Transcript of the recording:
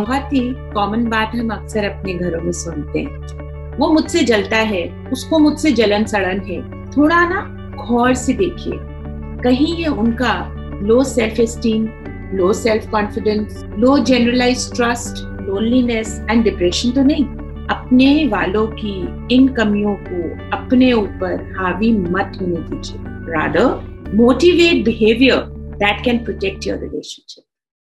बहुत ही कॉमन बात हम अक्सर अपने घरों में सुनते हैं। वो मुझसे जलता है, उसको मुझसे जलन सड़न है। थोड़ा ना गौर से देखिए। कहीं ये उनका low self esteem low self confidence low generalize trust loneliness and depression तो नहीं। अपने वालों की इन कमियों को अपने ऊपर हावी मत होने दीजिए। Rather motivate behaviour that can protect your relationship